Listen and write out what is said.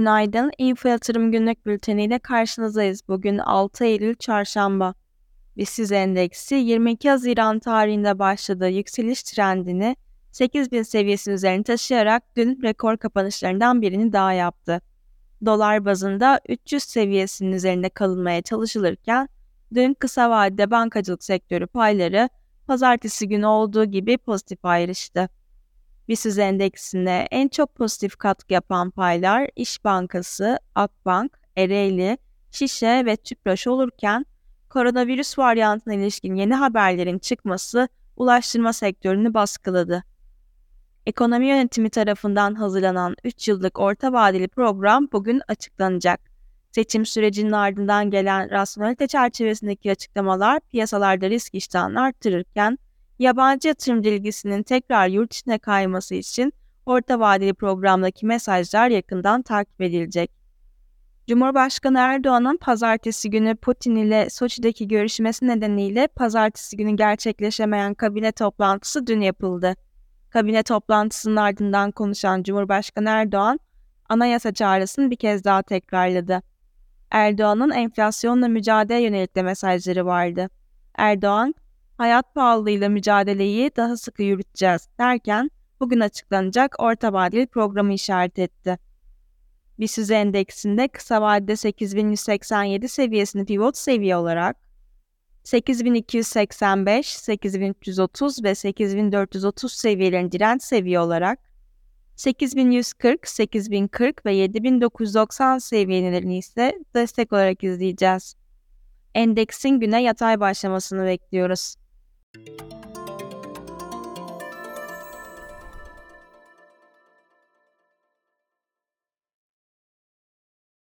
Günaydın. Info Yatırım Günlük Bülteni ile karşınızdayız. Bugün 6 Eylül Çarşamba. BIST endeksi 22 Haziran tarihinde başladığı yükseliş trendini 8000 seviyesi üzerine taşıyarak dün rekor kapanışlarından birini daha yaptı. Dolar bazında 300 seviyesinin üzerinde kalınmaya çalışılırken dün kısa vadede bankacılık sektörü payları pazartesi günü olduğu gibi pozitif ayrıştı. BIST endeksinde en çok pozitif katkı yapan paylar İş Bankası, Akbank, Ereğli, Şişe ve Tüpraş olurken koronavirüs varyantına ilişkin yeni haberlerin çıkması ulaştırma sektörünü baskıladı. Ekonomi yönetimi tarafından hazırlanan 3 yıllık orta vadeli program bugün açıklanacak. Seçim sürecinin ardından gelen rasyonelite çerçevesindeki açıklamalar piyasalarda risk iştahını arttırırken yabancı yatırımcı ilgisinin tekrar yurt içine kayması için orta vadeli programdaki mesajlar yakından takip edilecek. Cumhurbaşkanı Erdoğan'ın pazartesi günü Putin ile Soçi'deki görüşmesi nedeniyle pazartesi günü gerçekleşemeyen kabine toplantısı dün yapıldı. Kabine toplantısının ardından konuşan Cumhurbaşkanı Erdoğan, anayasa çağrısını bir kez daha tekrarladı. Erdoğan'ın enflasyonla mücadele yönelik de mesajları vardı. Erdoğan, hayat pahalılığıyla mücadeleyi daha sıkı yürüteceğiz derken bugün açıklanacak orta vadeli programı işaret etti. BIST endeksinde kısa vadede 8187 seviyesini pivot seviye olarak 8285, 8330 ve 8430 seviyelerini direnç seviye olarak 8140, 8040 ve 7990 seviyelerini ise destek olarak izleyeceğiz. Endeksin güne yatay başlamasını bekliyoruz. Thank you.